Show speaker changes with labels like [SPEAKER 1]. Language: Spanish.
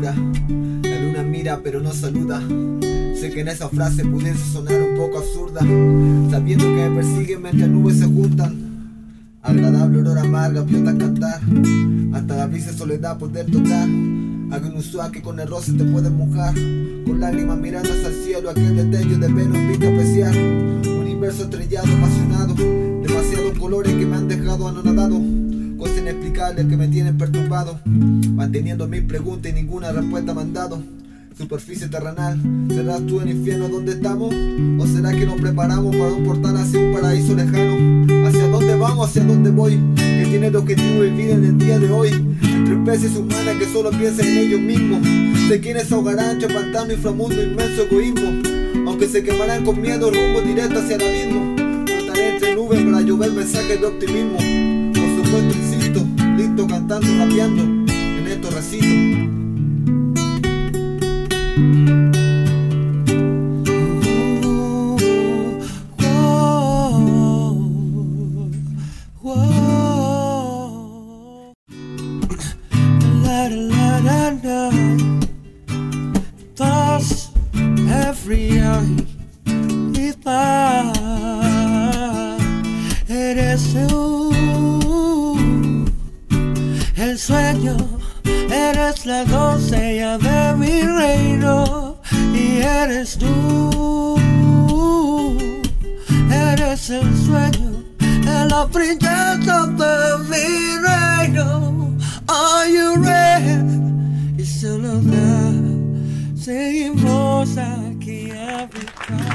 [SPEAKER 1] la luna mira pero no saluda. Sé que en esa frase pudiese sonar un poco absurda, sabiendo que me persiguen mientras nubes se juntan. Agradable olor amarga, viotas cantar, hasta la brisa soledad poder tocar. Hago inusual que con el roce te puedes mojar, con lágrimas mirando hacia el cielo, aquel destello de Venus viste apreciar. Universo estrellado, apasionado, demasiados colores que me han dejado anonadado. Inexplicables que me tienen perturbado, manteniendo mil preguntas y ninguna respuesta me han dado. Superficie terrenal, ¿serás tú el infierno donde estamos? ¿O será que nos preparamos para un portal hacia un paraíso lejano? ¿Hacia dónde vamos? ¿Hacia dónde voy? Que tiene el objetivo de vivir en el día de hoy? Entre especies humanas que solo piensan en ellos mismos. De quienes ahogarán entre pantano, inframundo, inmenso egoísmo. Aunque se quemarán con miedo, rumbo directo hacia el abismo. Entre nubes para llover mensajes de optimismo. Por supuesto, cantando, rapeando en estos
[SPEAKER 2] eye Eres el sueño, eres la doncella de mi reino y eres tú, eres el sueño, la princesa de mi reino. Are you ready? Y solo da, seguimos aquí a.